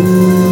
Ooh.